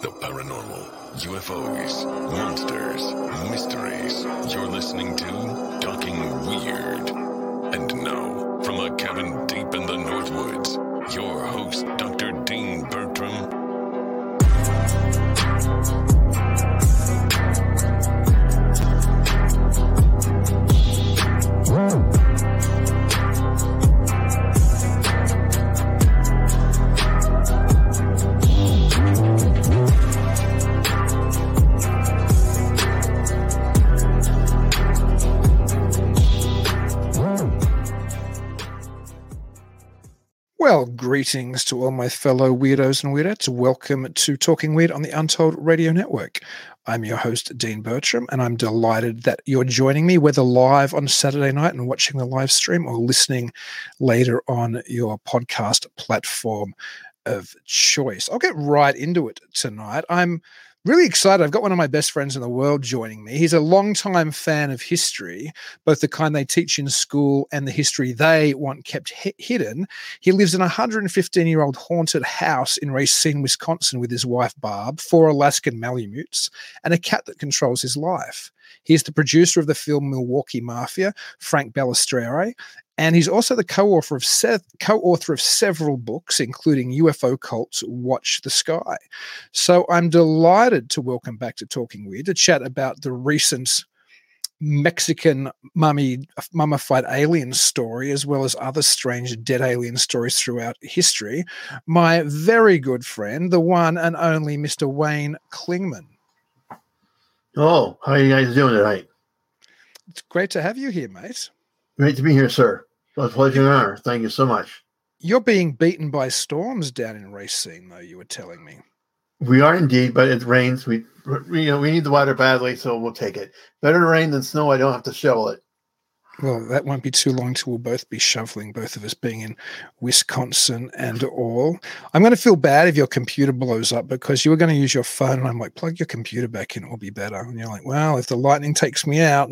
The paranormal, UFOs, monsters, mysteries. You're listening to Talking Weird. And now, from a cabin deep in the Northwoods, your host, Dr. Dean Bertram. Well, greetings to all my fellow weirdos and weirdettes. Welcome to Talking Weird on the Untold Radio Network. I'm your host, Dean Bertram, and I'm delighted that you're joining me, whether live on Saturday night and watching the live stream or listening later on your podcast platform of choice. I'll get right into it tonight. I'm really excited. I've got one of my best friends in the world joining me. He's a longtime fan of history, both the kind they teach in school and the history they want kept hi- hidden. He lives in a 115 year old haunted house in Racine, Wisconsin, with his wife Barb, four Alaskan Malamutes, and a cat that controls his life. He's the producer of the film Milwaukee Mafia, Frank Balistrieri, and he's also the co-author of se- co-author of several books, including UFO Cults, Watch the Sky. So I'm delighted to welcome back to Talking Weird to chat about the recent Mexican mummy mummified alien story, as well as other strange dead alien stories throughout history. My very good friend, the one and only Mr. Wayne Clingman. Oh, how are you guys doing tonight? It's great to have you here, mate. Great to be here, sir. It's a pleasure and honor. Thank you so much. You're being beaten by storms down in Racine, though, you were telling me. We are indeed, but it rains. We, we, you know, we need the water badly, so we'll take it. Better rain than snow. I don't have to shovel it. Well, that won't be too long till we'll both be shoveling, both of us being in Wisconsin and all. I'm going to feel bad if your computer blows up because you were going to use your phone, and I'm like, plug your computer back in, it'll be better. And you're like, well, if the lightning takes me out.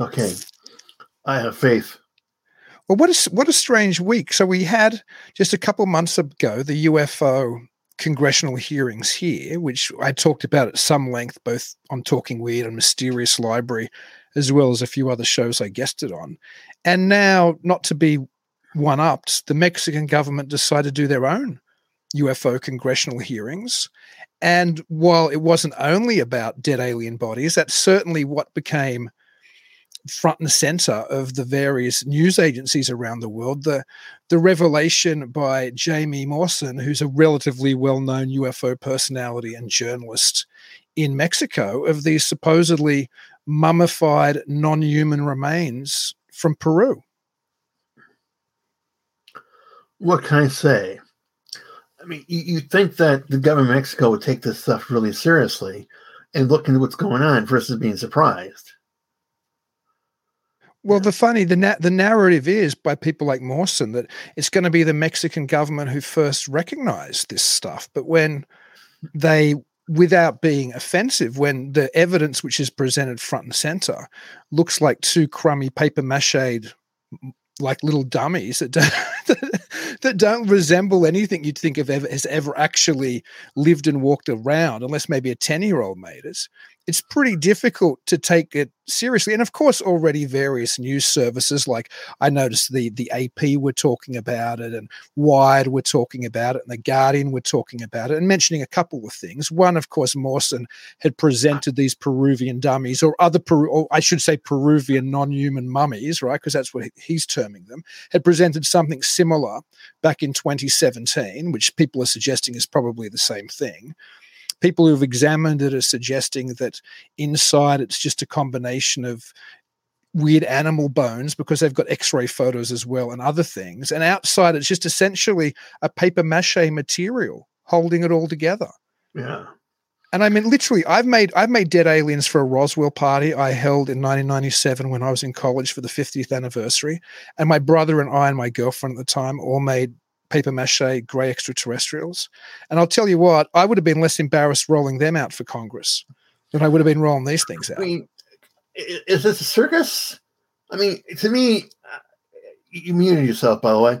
Okay. I have faith. Well, what a, what a strange week. So we had just a couple months ago the UFO congressional hearings here, which I talked about at some length, both on Talking Weird and Mysterious Library, as well as a few other shows I guested on. And now, not to be one upped, the Mexican government decided to do their own UFO congressional hearings. And while it wasn't only about dead alien bodies, that's certainly what became front and center of the various news agencies around the world. The the revelation by Jamie Maussan, who's a relatively well-known UFO personality and journalist in Mexico, of these supposedly mummified non-human remains from Peru. What can I say? I mean, you, you think that the government of Mexico would take this stuff really seriously and look into what's going on versus being surprised. Well, the funny the na- the narrative is by people like Maussan that it's going to be the Mexican government who first recognized this stuff, but when they without being offensive when the evidence which is presented front and center looks like two crummy paper mache like little dummies that don't, that, don't resemble anything you'd think of ever has ever actually lived and walked around, unless maybe a 10 year old made us it's pretty difficult to take it seriously. And of course, already various news services, like I noticed the the AP were talking about it, and Wired were talking about it, and the Guardian were talking about it, and mentioning a couple of things. One, of course, Maussan had presented these Peruvian dummies, or other Peru, or I should say Peruvian non-human mummies, right? Because that's what he's terming them. Had presented something similar back in 2017, which people are suggesting is probably the same thing people who've examined it are suggesting that inside it's just a combination of weird animal bones because they've got x-ray photos as well and other things and outside it's just essentially a paper mache material holding it all together. Yeah. And I mean, literally, I've made I've made dead aliens for a Roswell party I held in 1997 when I was in college for the 50th anniversary, and my brother and I and my girlfriend at the time all made paper mache grey extraterrestrials. And I'll tell you what, I would have been less embarrassed rolling them out for Congress than I would have been rolling these things out. I mean, is this a circus? I mean, to me, uh, you muted yourself, by the way.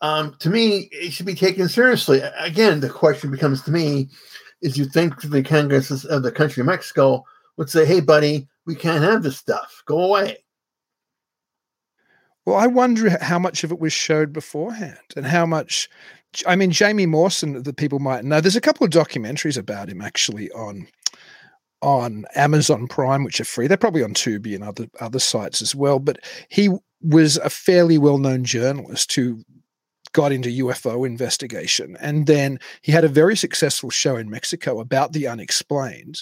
Um, to me, it should be taken seriously. Again, the question becomes to me: Is you think the Congress of the country of Mexico would say, "Hey, buddy, we can't have this stuff. Go away." Well, I wonder how much of it was showed beforehand and how much. I mean, Jamie Maussan, that people might know. There's a couple of documentaries about him actually on on Amazon Prime, which are free. They're probably on Tubi and other other sites as well. But he was a fairly well known journalist who got into UFO investigation, and then he had a very successful show in Mexico about the unexplained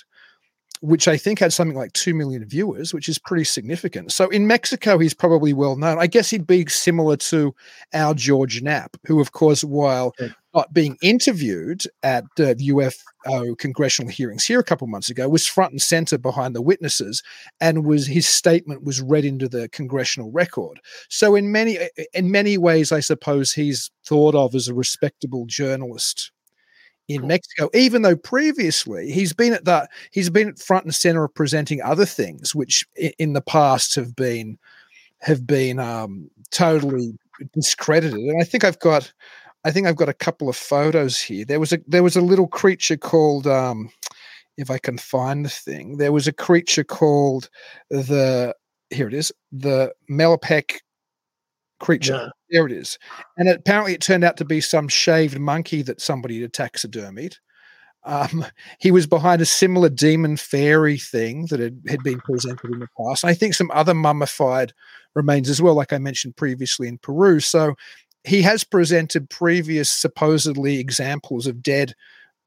which I think had something like 2 million viewers, which is pretty significant. So in Mexico, he's probably well known. I guess he'd be similar to our George Knapp, who, of course, while not being interviewed at the UFO congressional hearings here a couple months ago, was front and center behind the witnesses, and was his statement was read into the congressional record. So in many in many ways, I suppose he's thought of as a respectable journalist in Mexico, even though previously he's been at that he's been at front and center of presenting other things, which in the past have been have been um, totally discredited. And I think I've got I think I've got a couple of photos here. There was a there was a little creature called um, if I can find the thing, there was a creature called the here it is, the Metepec creature. There it is. And apparently, it turned out to be some shaved monkey that somebody had taxidermied. Um, he was behind a similar demon fairy thing that had, had been presented in the past. And I think some other mummified remains as well, like I mentioned previously in Peru. So he has presented previous supposedly examples of dead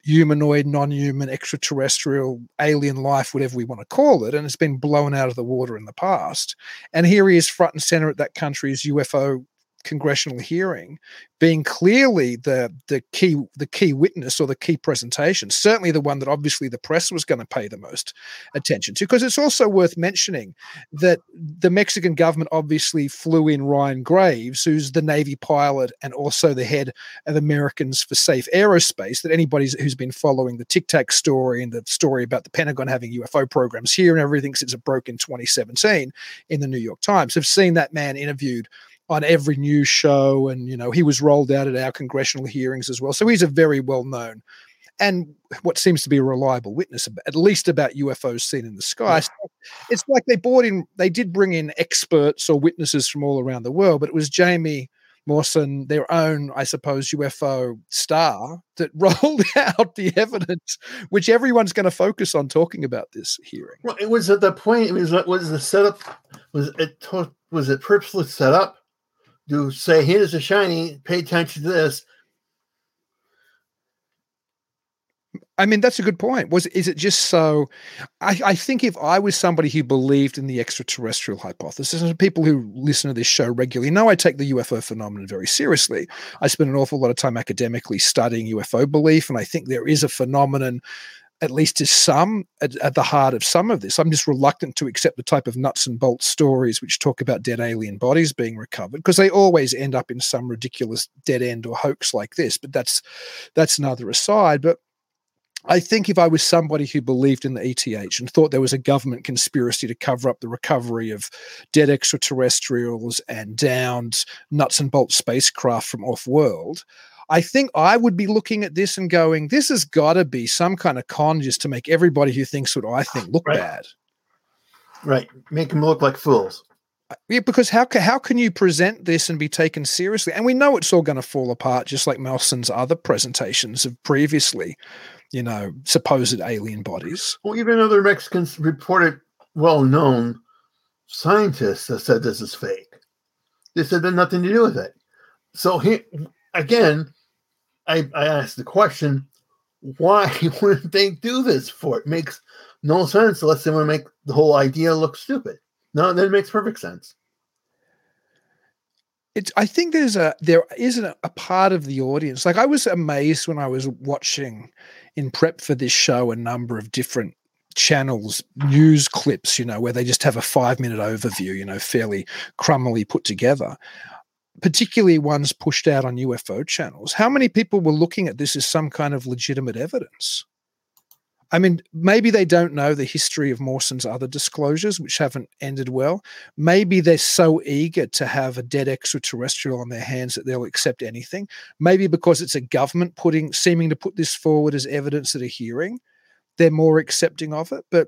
humanoid, non human, extraterrestrial, alien life, whatever we want to call it. And it's been blown out of the water in the past. And here he is front and center at that country's UFO congressional hearing being clearly the the key the key witness or the key presentation certainly the one that obviously the press was going to pay the most attention to because it's also worth mentioning that the Mexican government obviously flew in Ryan Graves who's the navy pilot and also the head of Americans for Safe Aerospace that anybody who's been following the Tic Tac story and the story about the Pentagon having UFO programs here and everything since it broke in 2017 in the New York Times have seen that man interviewed on every news show, and you know he was rolled out at our congressional hearings as well. So he's a very well known and what seems to be a reliable witness, at least about UFOs seen in the sky. So it's like they brought in, they did bring in experts or witnesses from all around the world, but it was Jamie Maussan, their own, I suppose, UFO star that rolled out the evidence, which everyone's going to focus on talking about this hearing. Well, it was at the point. It was was the setup. Was it was it purposely set up to say, here's a shiny, pay attention to this. I mean, that's a good point. Was is it just so? I, I, think if I was somebody who believed in the extraterrestrial hypothesis, and people who listen to this show regularly know I take the UFO phenomenon very seriously. I spend an awful lot of time academically studying UFO belief, and I think there is a phenomenon at least to some, at, at, the heart of some of this. I'm just reluctant to accept the type of nuts and bolts stories which talk about dead alien bodies being recovered because they always end up in some ridiculous dead end or hoax like this. But that's that's another aside. But I think if I was somebody who believed in the ETH and thought there was a government conspiracy to cover up the recovery of dead extraterrestrials and downed nuts and bolts spacecraft from off world, I think I would be looking at this and going, this has got to be some kind of con just to make everybody who thinks what I think look Right. bad. Right. Make them look like fools. Uh, yeah, because how ca- how can you present this and be taken seriously? And we know it's all going to fall apart, just like Maussan's other presentations of previously, you know, supposed alien bodies. Well, even other Mexicans reported well known scientists that said this is fake. They said they had nothing to do with it. So here again, I, I asked the question, why wouldn't they do this for? It makes no sense unless they want to make the whole idea look stupid. No, then it makes perfect sense. It's. I think there's a there is a, a part of the audience. Like I was amazed when I was watching in prep for this show a number of different channels news clips you know where they just have a five minute overview you know fairly crummily put together particularly ones pushed out on ufo channels how many people were looking at this as some kind of legitimate evidence? I mean maybe they don't know the history of Maussan's other disclosures which haven't ended well. Maybe they're so eager to have a dead extraterrestrial on their hands that they'll accept anything. Maybe because it's a government putting seeming to put this forward as evidence at a hearing they're more accepting of it. But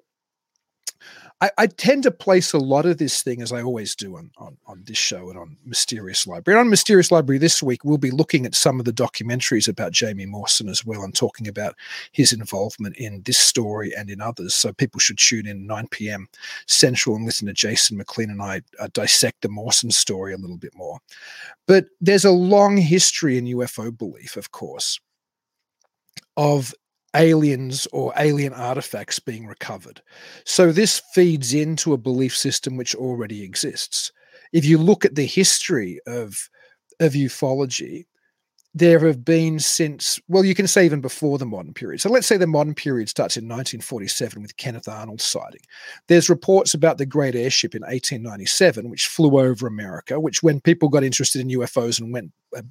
I, I, tend to place a lot of this thing, as I always do on, on, on this show and on Mysterious Library. And on Mysterious Library this week, we'll be looking at some of the documentaries about Jamie Maussan as well and talking about his involvement in this story and in others. So people should tune in 9 p.m. Central and listen to Jason McLean and I uh, dissect the Maussan story a little bit more. But there's a long history in UFO belief, of course, of aliens or alien artifacts being recovered. So this feeds into a belief system which already exists. If you look at the history of of ufology, there have been since well, you can say even before the modern period. So let's say the modern period starts in 1947 with Kenneth Arnold's sighting. There's reports about the Great Airship in 1897, which flew over America. Which, when people got interested in UFOs and went uh,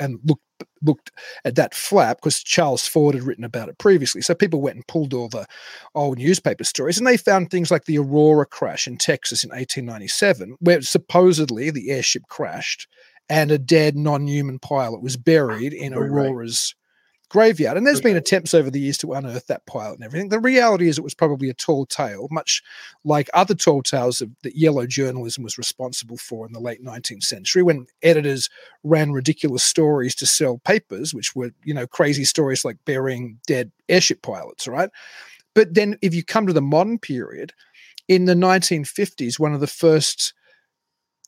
and looked looked at that flap because Charles Fort had written about it previously. So people went and pulled all the old newspaper stories and they found things like the Aurora crash in Texas in 1897, where supposedly the airship crashed and a dead non-human pilot was buried in Right, right. Aurora's graveyard. And there's been attempts over the years to unearth that pilot and everything. The reality is it was probably a tall tale, much like other tall tales of, that yellow journalism was responsible for in the late 19th century when editors ran ridiculous stories to sell papers, which were, you know, crazy stories like burying dead airship pilots, right? But then if you come to the modern period, in the 1950s, one of the first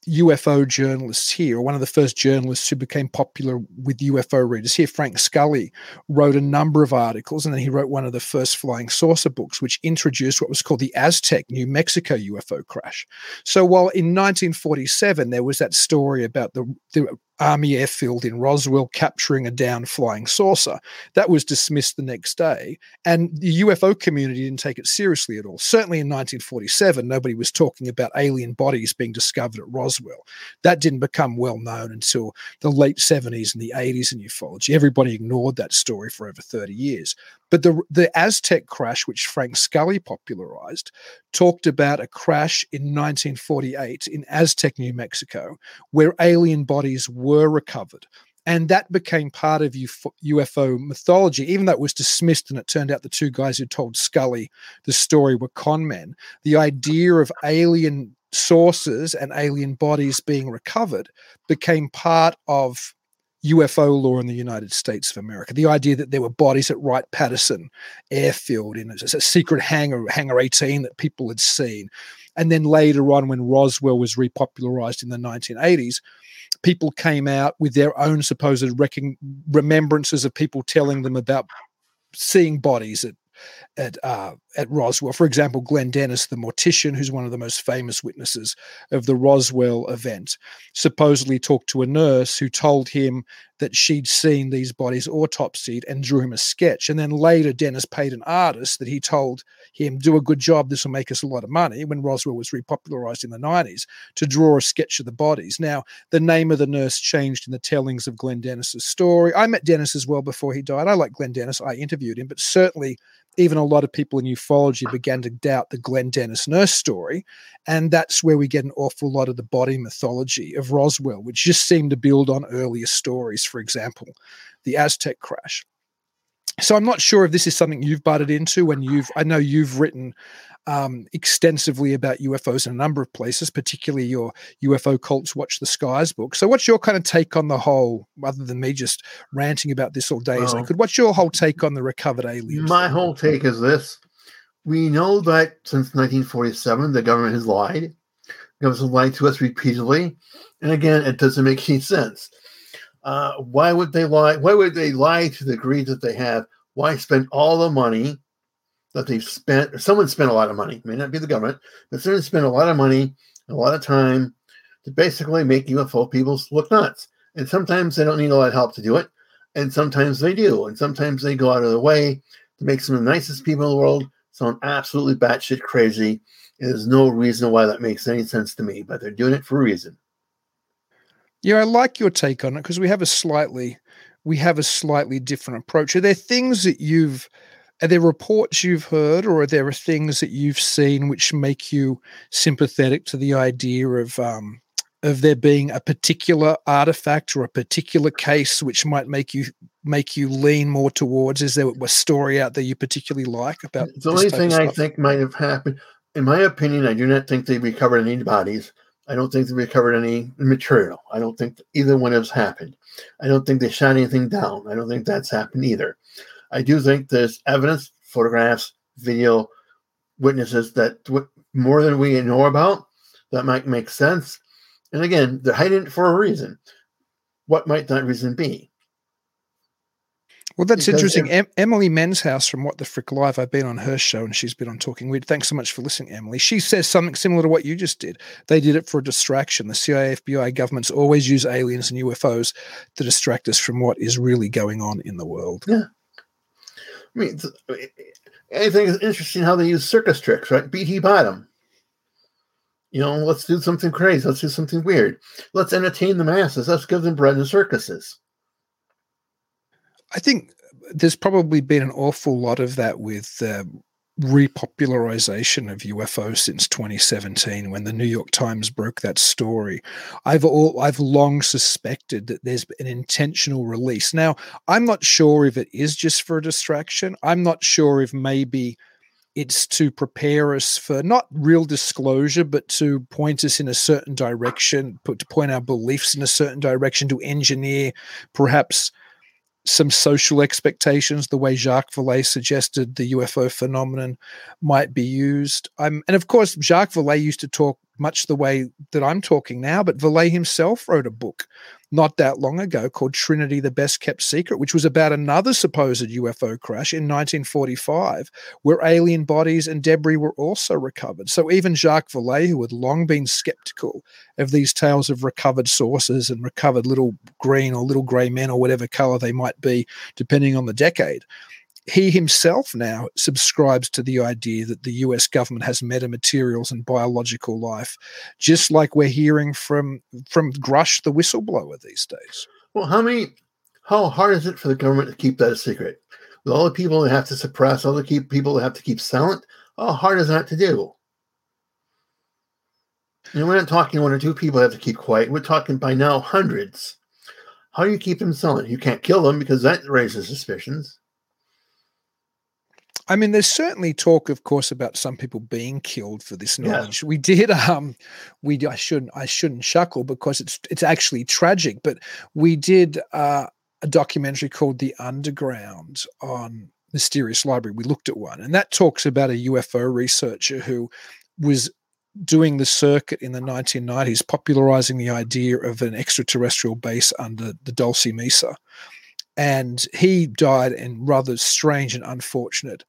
UFO journalists here, or one of the first journalists who became popular with UFO readers here, Frank Scully, wrote a number of articles, and then he wrote one of the first flying saucer books, which introduced what was called the Aztec New Mexico UFO crash. So while in 1947 there was that story about the, the Army airfield in Roswell capturing a down flying saucer, that was dismissed the next day. And the UFO community didn't take it seriously at all. Certainly in 1947, nobody was talking about alien bodies being discovered at Roswell. That didn't become well known until the late 70s and the 80s in ufology. Everybody ignored that story for over 30 years. But the, the Aztec crash, which Frank Scully popularized, talked about a crash in 1948 in Aztec, New Mexico, where alien bodies were recovered. And that became part of UFO, mythology, even though it was dismissed and it turned out the two guys who told Scully the story were con men. The idea of alien sources and alien bodies being recovered became part of UFO lore in the United States of America. The idea that there were bodies at Wright Patterson airfield in a, secret hangar, hangar 18 that people had seen. And then later on, when Roswell was repopularized in the 1980s, people came out with their own supposed remembrances of people telling them about seeing bodies at at uh, at Roswell. For example, Glenn Dennis, the mortician, who's one of the most famous witnesses of the Roswell event, supposedly talked to a nurse who told him that she'd seen these bodies autopsied and drew him a sketch. And then later, Dennis paid an artist that he told him, Do a good job, this will make us a lot of money, when Roswell was repopularized in the 90s, to draw a sketch of the bodies. Now, the name of the nurse changed in the tellings of Glenn Dennis's story. I met Dennis as well before he died. I like Glenn Dennis, I interviewed him, but certainly even a lot of people in ufology began to doubt the Glenn Dennis nurse story. And that's where we get an awful lot of the body mythology of Roswell, which just seemed to build on earlier stories, for example, the Aztec crash. So I'm not sure if this is something you've butted into when you've, I know you've written um, extensively about UFOs in a number of places, particularly your UFO Cults Watch the Skies book. So, what's your kind of take on the whole, other than me just ranting about this all day as I could? What's your whole take on the recovered aliens? My whole take is this we know that since 1947, the government has lied. The government has lied to us repeatedly. And again, it doesn't make any sense. Uh, why would they lie? Why would they lie to the degree that they have? Why spend all the money that they've spent, or someone spent a lot of money, it may not be the government, but someone spent a lot of money, a lot of time to basically make UFO people look nuts. And sometimes they don't need a lot of help to do it. And sometimes they do. And sometimes they go out of their way to make some of the nicest people in the world sound absolutely batshit crazy. And there's no reason why that makes any sense to me, but they're doing it for a reason. Yeah, I like your take on it because we have a slightly we have a slightly different approach. Are there things that you've are there reports you've heard or are there things that you've seen which make you sympathetic to the idea of um, of there being a particular artifact or a particular case which might make you make you lean more towards? Is there a story out there you particularly like about the only thing i think might have happened in my opinion i do not think they recovered any bodies i don't think they recovered any material i don't think either one has happened i don't think they shot anything down i don't think that's happened either I do think there's evidence, photographs, video, witnesses that more than we know about that might make sense. And again, they're hiding it for a reason. What might that reason be? Well, that's because interesting. Em- Emily Menshouse from What the Frick Live. I've been on her show and she's been on Talking Weird. Thanks so much for listening, Emily. She says something similar to what you just did. They did it for a distraction. The CIA, FBI, governments always use aliens and UFOs to distract us from what is really going on in the world. Yeah. I mean, I think it's uh, interesting how they use circus tricks, right? BT bottom. You know, let's do something crazy. Let's do something weird. Let's entertain the masses. Let's give them bread and circuses. I think there's probably been an awful lot of that with uh, repopularization of UFOs since 2017 when the New York Times broke that story. I've all I've long suspected that there's an intentional release. Now, I'm not sure if it is just for a distraction. I'm not sure if maybe it's to prepare us for not real disclosure, but to point us in a certain direction, put, to point our beliefs in a certain direction, to engineer perhaps some social expectations, the way Jacques Vallée suggested the UFO phenomenon might be used. And of course, Jacques Vallée used to talk much the way that I'm talking now, but Vallée himself wrote a book not that long ago called Trinity the Best Kept Secret, which was about another supposed UFO crash in 1945, where alien bodies and debris were also recovered. So even Jacques Vallée, who had long been skeptical of these tales of recovered sources and recovered little green or little grey men or whatever color they might be, depending on the decade, he himself now subscribes to the idea that the US government has metamaterials and biological life, just like we're hearing from from Grusch, the whistleblower these days. Well, how many how hard is it for the government to keep that a secret? With all the people that have to suppress, all the keep, people that have to keep silent, how hard is that to do? Know, we're not talking one or two people have to keep quiet. We're talking by now hundreds. How do you keep them silent? You can't kill them because that raises suspicions. I mean, there's certainly talk, of course, about some people being killed for this knowledge. Yeah. We did, um, we I shouldn't I shouldn't chuckle because it's it's actually tragic, but we did uh, a documentary called The Underground on Mysterious Library. We looked at one, and that talks about a UFO researcher who was doing the circuit in the 1990s, popularizing the idea of an extraterrestrial base under the Dulce Mesa and he died in rather strange and unfortunate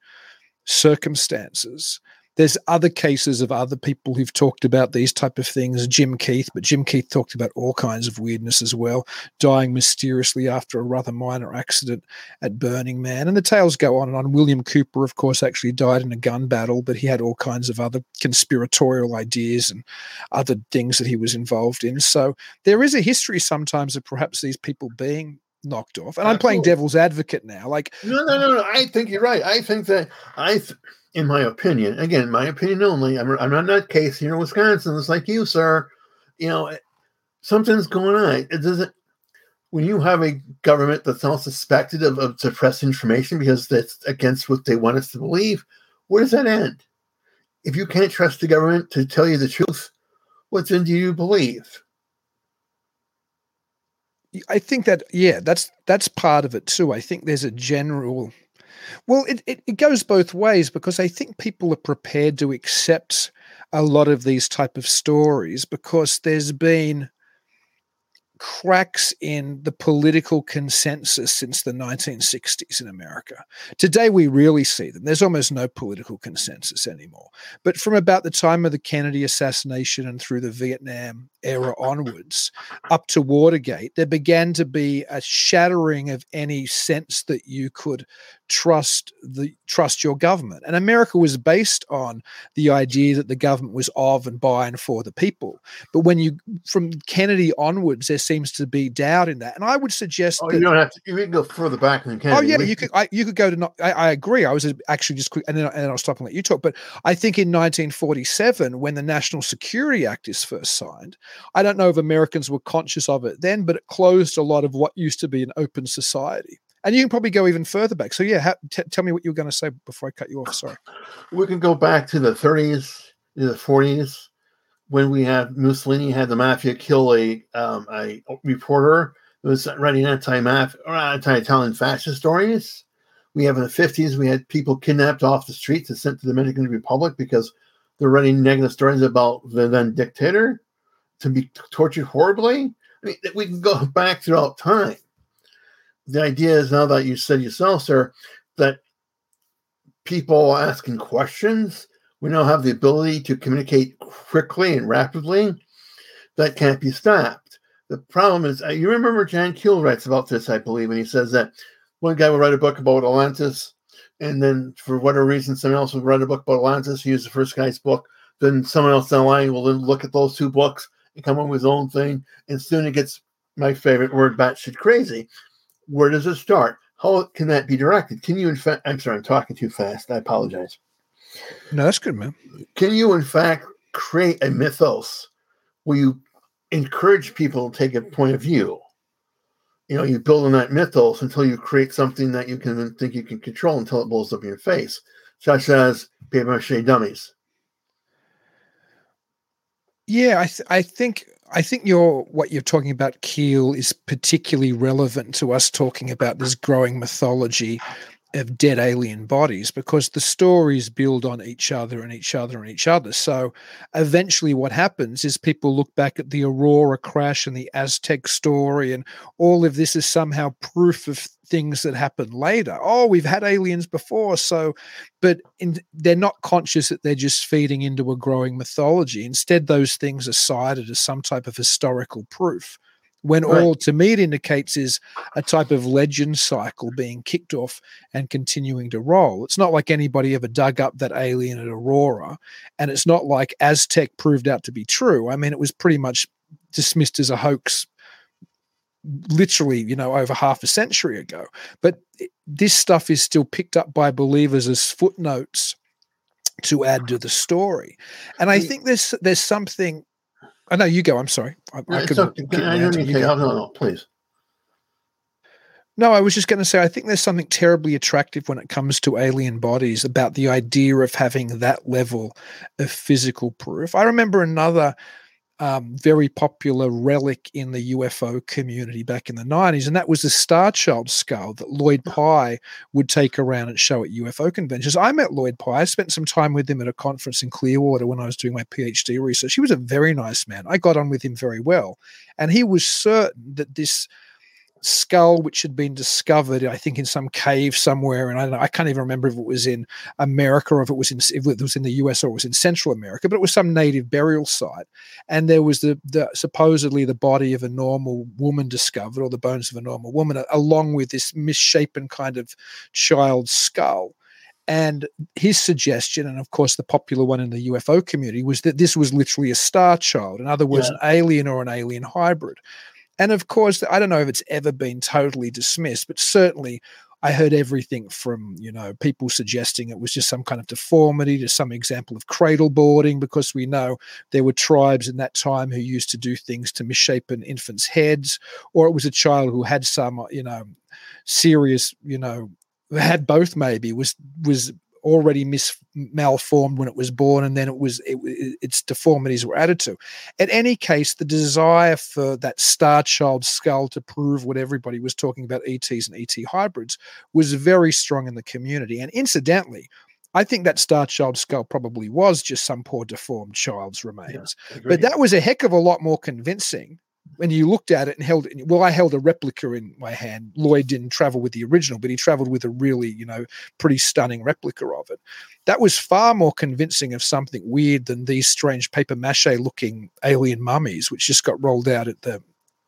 circumstances. there's other cases of other people who've talked about these type of things. Jim Keith, but Jim Keith talked about all kinds of weirdness as well, dying mysteriously after a rather minor accident at Burning Man. And the tales go on and on. William Cooper, of course, actually died in a gun battle, but he had all kinds of other conspiratorial ideas and other things that he was involved in. So there is a history sometimes of perhaps these people being knocked off. And I'm playing devil's advocate now. Like no, no, no, no. I think you're right. I think that I, th- in my opinion, again, my opinion only. I'm I'm not that case here in Wisconsin. It's like you, sir. You know, eh, something's going on. It doesn't. When you have a government that's all suspected of, of suppressed information because that's against what they want us to believe, where does that end? If you can't trust the government to tell you the truth, what then do you believe? I think that yeah, that's that's part of it too. I think there's a general well, it, it, it goes both ways because I think people are prepared to accept a lot of these type of stories because there's been cracks in the political consensus since the 1960s in America. Today, we really see them. There's almost no political consensus anymore. But from about the time of the Kennedy assassination and through the Vietnam era onwards, up to Watergate, there began to be a shattering of any sense that you could trust the trust your government. And America was based on the idea that the government was of and by and for the people. But when you from Kennedy onwards, there seems to be doubt in that. And I would suggest oh, that, you don't have to. You can go further back than oh, Kennedy. Oh yeah, you could. I, you could go to. Not, I, I, agree. I was actually just quick, and then, and then I'll stop and let you talk. But I think in 1947, when the National Security Act is first signed, I don't know if Americans were conscious of it then, but it closed a lot of what used to be an open society. And you can probably go even further back. So yeah, ha- t- tell me what you were going to say before I cut you off. Sorry. We can go back to the 30s, the 40s, when we had Mussolini had the mafia kill a um, a reporter who was writing anti-maf or anti-Italian fascist stories. We have in the 50s, we had people kidnapped off the streets and sent to the Dominican Republic because they're writing negative stories about the then dictator to be tortured horribly. I mean, we can go back throughout time the idea is now that you said yourself, sir, that people asking questions, we now have the ability to communicate quickly and rapidly. That can't be stopped. The problem is, uh, you remember John Keel writes about this, I believe, and he says that one guy will write a book about Atlantis, and then for whatever reason, someone else will write a book about Atlantis, use the first guy's book, then someone else down the line will then look at those two books and come up with his own thing, and soon it gets my favorite word, batshit crazy, where does it start? How can that be directed? Can you, in fact, I'm sorry, I'm talking too fast. I apologize. No, that's good, man. Can you, in fact, create a mythos where you encourage people to take a point of view? You know, you build on that mythos until you create something that you can think you can control until it blows up in your face, such as paper mache dummies. Yeah, I, th- I think I think what you're talking about, Keel, is particularly relevant to us talking about this growing mythology of dead alien bodies because the stories build on each other and each other and each other. So eventually, what happens is people look back at the Aurora crash and the Aztec story, and all of this is somehow proof of things that happen later. Oh, we've had aliens before, so but in, they're not conscious that they're just feeding into a growing mythology. Instead, those things are cited as some type of historical proof. When right. all to me it indicates is a type of legend cycle being kicked off and continuing to roll. It's not like anybody ever dug up that alien at Aurora, and it's not like Aztec proved out to be true. I mean, it was pretty much dismissed as a hoax literally, you know, over half a century ago. But this stuff is still picked up by believers as footnotes to add to the story. And I think there's there's something. Oh, I know you go. I'm sorry. I, I could. Okay. I don't need to. No, no, please. No, I was just going to say, I think there's something terribly attractive when it comes to alien bodies about the idea of having that level of physical proof. I remember another um, very popular relic in the UFO community back in the 90s, and that was the Star Child skull that Lloyd Pye would take around and show at UFO conventions. I met Lloyd Pye. I spent some time with him at a conference in Clearwater when I was doing my PhD research. He was a very nice man. I got on with him very well, and he was certain that this skull which had been discovered, I think, in some cave somewhere, and I, don't know, I can't even remember if it was in America or if it was in if it was in the US or it was in Central America, but it was some native burial site, and there was the the supposedly the body of a normal woman discovered, or the bones of a normal woman, along with this misshapen kind of child skull. And his suggestion, and of course the popular one in the UFO community, was that this was literally a star child. In other words, yeah. an alien or an alien hybrid. And of course, I don't know if it's ever been totally dismissed, but certainly I heard everything from, you know, people suggesting it was just some kind of deformity to some example of cradle boarding, because we know there were tribes in that time who used to do things to misshapen infants' heads, or it was a child who had some, uh, you know, serious, you know, had both maybe was was already mis malformed when it was born, and then it was it, its deformities were added to. In any case, the desire for that star child skull to prove what everybody was talking about ETs and ET hybrids was very strong in the community. And incidentally, I think that Star Child skull probably was just some poor deformed child's remains. Yeah, but that was a heck of a lot more convincing when you looked at it and held it, well, I held a replica in my hand. Lloyd didn't travel with the original, but he traveled with a really, you know, pretty stunning replica of it. That was far more convincing of something weird than these strange paper mache looking alien mummies, which just got rolled out at the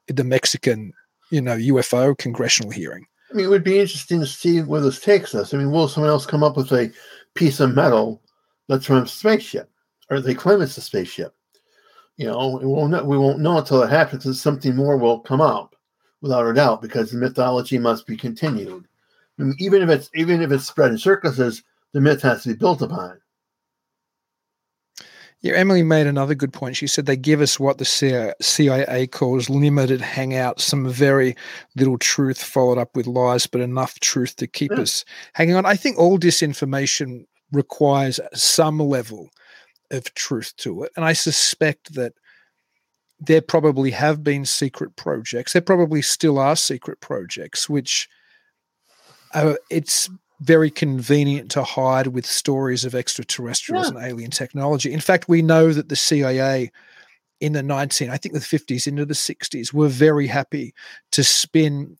at the Mexican, you know, UFO congressional hearing. I mean, it would be interesting to see where this takes us. I mean, will someone else come up with a piece of metal that's from a spaceship, or they claim it's a spaceship? You know, we won't know, we won't know until it happens, and something more will come up, without a doubt, because the mythology must be continued. I mean, even if it's even if it's spread in circuses, the myth has to be built upon. Yeah, Emily made another good point. She said they give us what the CIA calls limited hangout, some very little truth followed up with lies, but enough truth to keep yeah. us hanging on. I think all disinformation requires some level of truth to it. And I suspect that there probably have been secret projects. There probably still are secret projects, which uh, it's very convenient to hide with stories of extraterrestrials yeah. and alien technology. In fact, we know that the CIA in the 19, I think the 50s into the 60s, were very happy to spin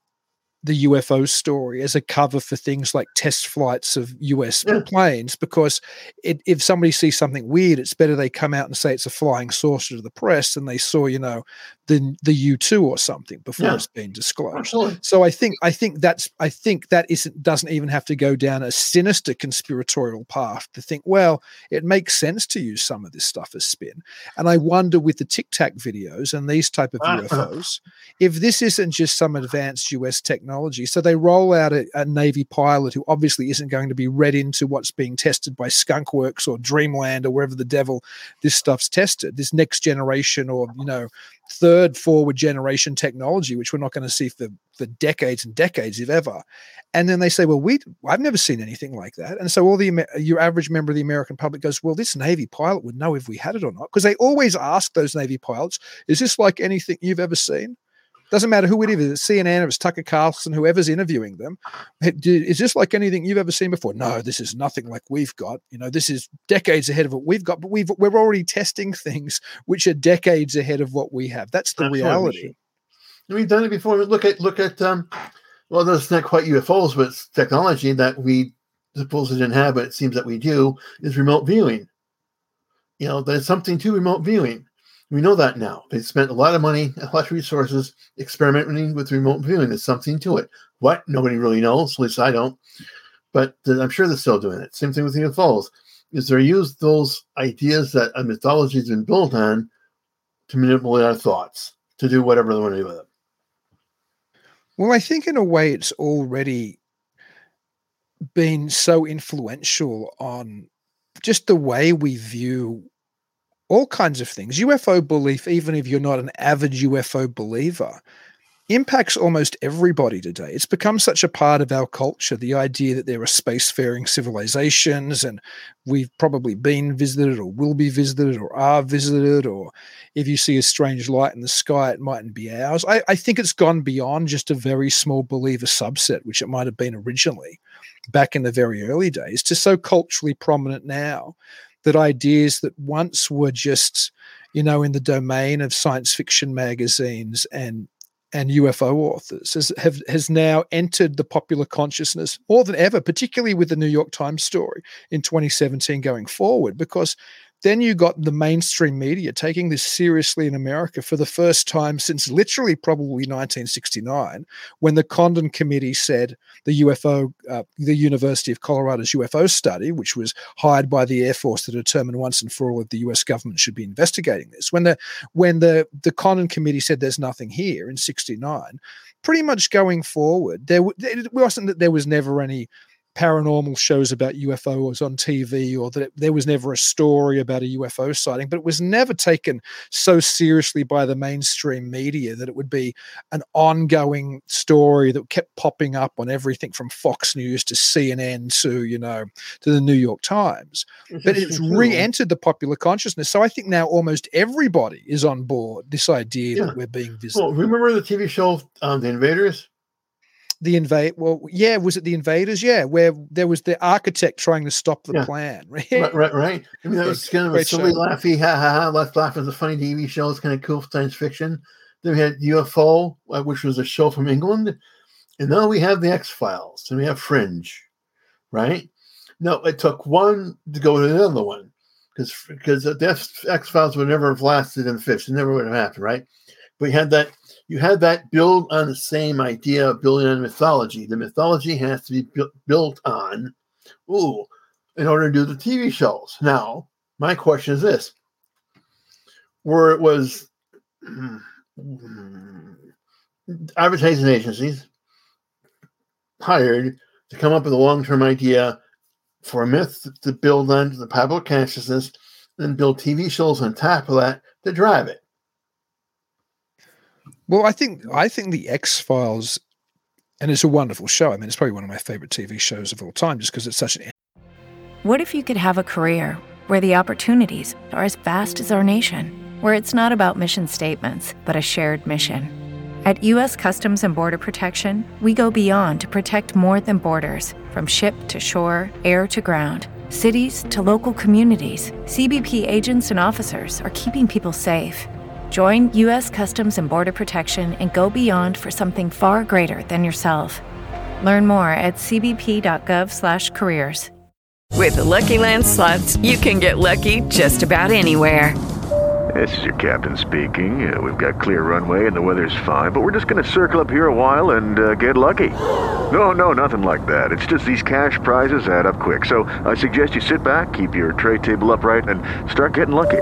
the UFO story as a cover for things like test flights of US yeah. planes because it, if somebody sees something weird, it's better they come out and say it's a flying saucer to the press than they saw, you know, the the U two or something before yeah. it's been disclosed. Absolutely. So I think I think that's I think that isn't doesn't even have to go down a sinister conspiratorial path to think, well, it makes sense to use some of this stuff as spin. And I wonder with the Tic Tac videos and these type of uh-huh. UFOs, if this isn't just some advanced US technology. So they roll out a, a Navy pilot who obviously isn't going to be read into what's being tested by Skunkworks or Dreamland or wherever the devil this stuff's tested, this next generation or you know third forward generation technology, which we're not going to see for, for decades and decades, if ever. And then they say, well, we I've never seen anything like that. And so all the your average member of the American public goes, well, this Navy pilot would know if we had it or not, because they always ask those Navy pilots, is this like anything you've ever seen? Doesn't matter who it is, it's CNN, it's Tucker Carlson, whoever's interviewing them. Is this like anything you've ever seen before? No, this is nothing like we've got. You know, this is decades ahead of what we've got, but we've we're already testing things which are decades ahead of what we have. That's the Absolutely. reality. We've done it before. Look at look at um, well, that's not quite UFOs, but it's technology that we supposedly didn't have, but it seems that we do. Is remote viewing. You know, there's something to remote viewing. We know that now. They spent a lot of money, a lot of resources experimenting with remote viewing. There's something to it. What? Nobody really knows. At least I don't. But uh, I'm sure they're still doing it. Same thing with the UFOs. Is they use those ideas that a mythology has been built on to manipulate our thoughts, to do whatever they want to do with them. Well, I think in a way it's already been so influential on just the way we view all kinds of things. UFO belief, even if you're not an avid UFO believer, impacts almost everybody today. It's become such a part of our culture the idea that there are spacefaring civilizations and we've probably been visited or will be visited or are visited, or if you see a strange light in the sky, it mightn't be ours. I, I think it's gone beyond just a very small believer subset, which it might have been originally back in the very early days, to so culturally prominent now that ideas that once were just, you know, in the domain of science fiction magazines and and UFO authors has have, has now entered the popular consciousness more than ever, particularly with the New York Times story in 2017 going forward, because then you got the mainstream media taking this seriously in America for the first time since literally probably 1969, when the Condon Committee said the UFO, uh, the University of Colorado's UFO study, which was hired by the Air Force to determine once and for all if the U.S. government should be investigating this, when the when the the Condon Committee said there's nothing here in '69, pretty much going forward, there it wasn't that there was never any paranormal shows about UFOs on TV or that it, there was never a story about a UFO sighting, but it was never taken so seriously by the mainstream media that it would be an ongoing story that kept popping up on everything from Fox News to CNN to, you know, to the New York Times. But it's re entered the popular consciousness. So I think now almost everybody is on board this idea yeah. that we're being visited. Well, remember the TV show um, The Invaders? The invade well yeah was it the invaders? Yeah where there was the architect trying to stop the yeah. plan right? right right right. I mean that was kind of a silly show. laughy ha ha ha let's laugh as a funny tv show it's kind of cool science fiction. Then we had ufo uh, which was a show from england. And now we have the x-files and we have fringe right? No it took one to go to the other one because because the x-files would never have lasted in fish. It never would have happened right? We had that you had that build on the same idea of building on mythology. The mythology has to be bu- built on, ooh, in order to do the TV shows. Now, my question is this: where it was advertising agencies hired to come up with a long-term idea for a myth to build on the public consciousness, and build TV shows on top of that to drive it. Well, I think I think the X Files, and it's a wonderful show. I mean, it's probably one of my favorite TV shows of all time, just because it's such an. What if you could have a career where the opportunities are as vast as our nation, where it's not about mission statements, but a shared mission? At U.S. Customs and Border Protection, we go beyond to protect more than borders, from ship to shore, air to ground cities to local communities, CBP agents and officers are keeping people safe. Join U.S. Customs and Border Protection and go beyond for something far greater than yourself. Learn more at cbp.gov/careers. With the Lucky Land slots, you can get lucky just about anywhere. This is your captain speaking. Uh, we've got clear runway and the weather's fine, but we're just going to circle up here a while and uh, get lucky. No, no, nothing like that. It's just these cash prizes add up quick. So I suggest you sit back, keep your tray table upright, and start getting lucky.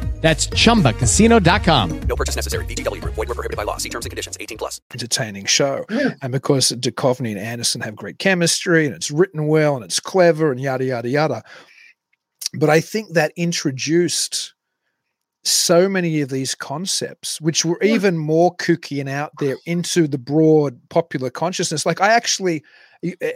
That's ChumbaCasino.com. No purchase necessary. VGW. Void were prohibited by law. See terms and conditions. 18 plus. Entertaining show. Yeah. And because Duchovny and Anderson have great chemistry and it's written well and it's clever and yada, yada, yada. But I think that introduced so many of these concepts, which were even more kooky and out there, into the broad popular consciousness. Like I actually –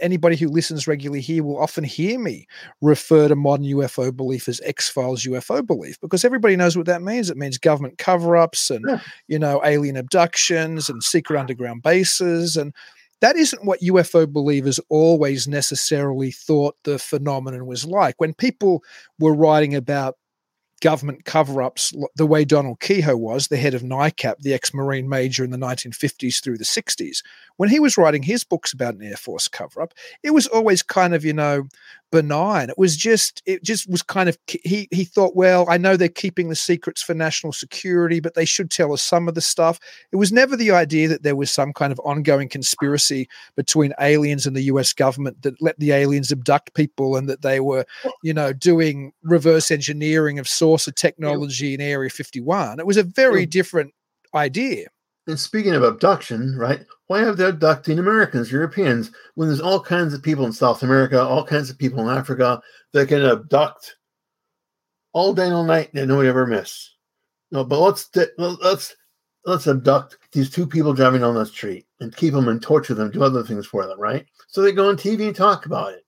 anybody who listens regularly here will often hear me refer to modern UFO belief as X Files UFO belief because everybody knows what that means. It means government cover ups and, yeah. you know, alien abductions and secret underground bases. And that isn't what UFO believers always necessarily thought the phenomenon was like. When people were writing about government cover ups the way Donald Keyhoe was, the head of NICAP, the ex Marine major in the 1950s through the 60s. When he was writing his books about an Air Force cover up, it was always kind of, you know, benign. It was just, it just was kind of, he, he thought, well, I know they're keeping the secrets for national security, but they should tell us some of the stuff. It was never the idea that there was some kind of ongoing conspiracy between aliens and the US government that let the aliens abduct people and that they were, you know, doing reverse engineering of source of technology in Area 51. It was a very different idea. And speaking of abduction, right? Why have they abducting Americans, Europeans, when there's all kinds of people in South America, all kinds of people in Africa that can abduct all day and all night that nobody ever miss. No, but let's let's let's abduct these two people driving on the street and keep them and torture them, do other things for them, right? So they go on TV and talk about it.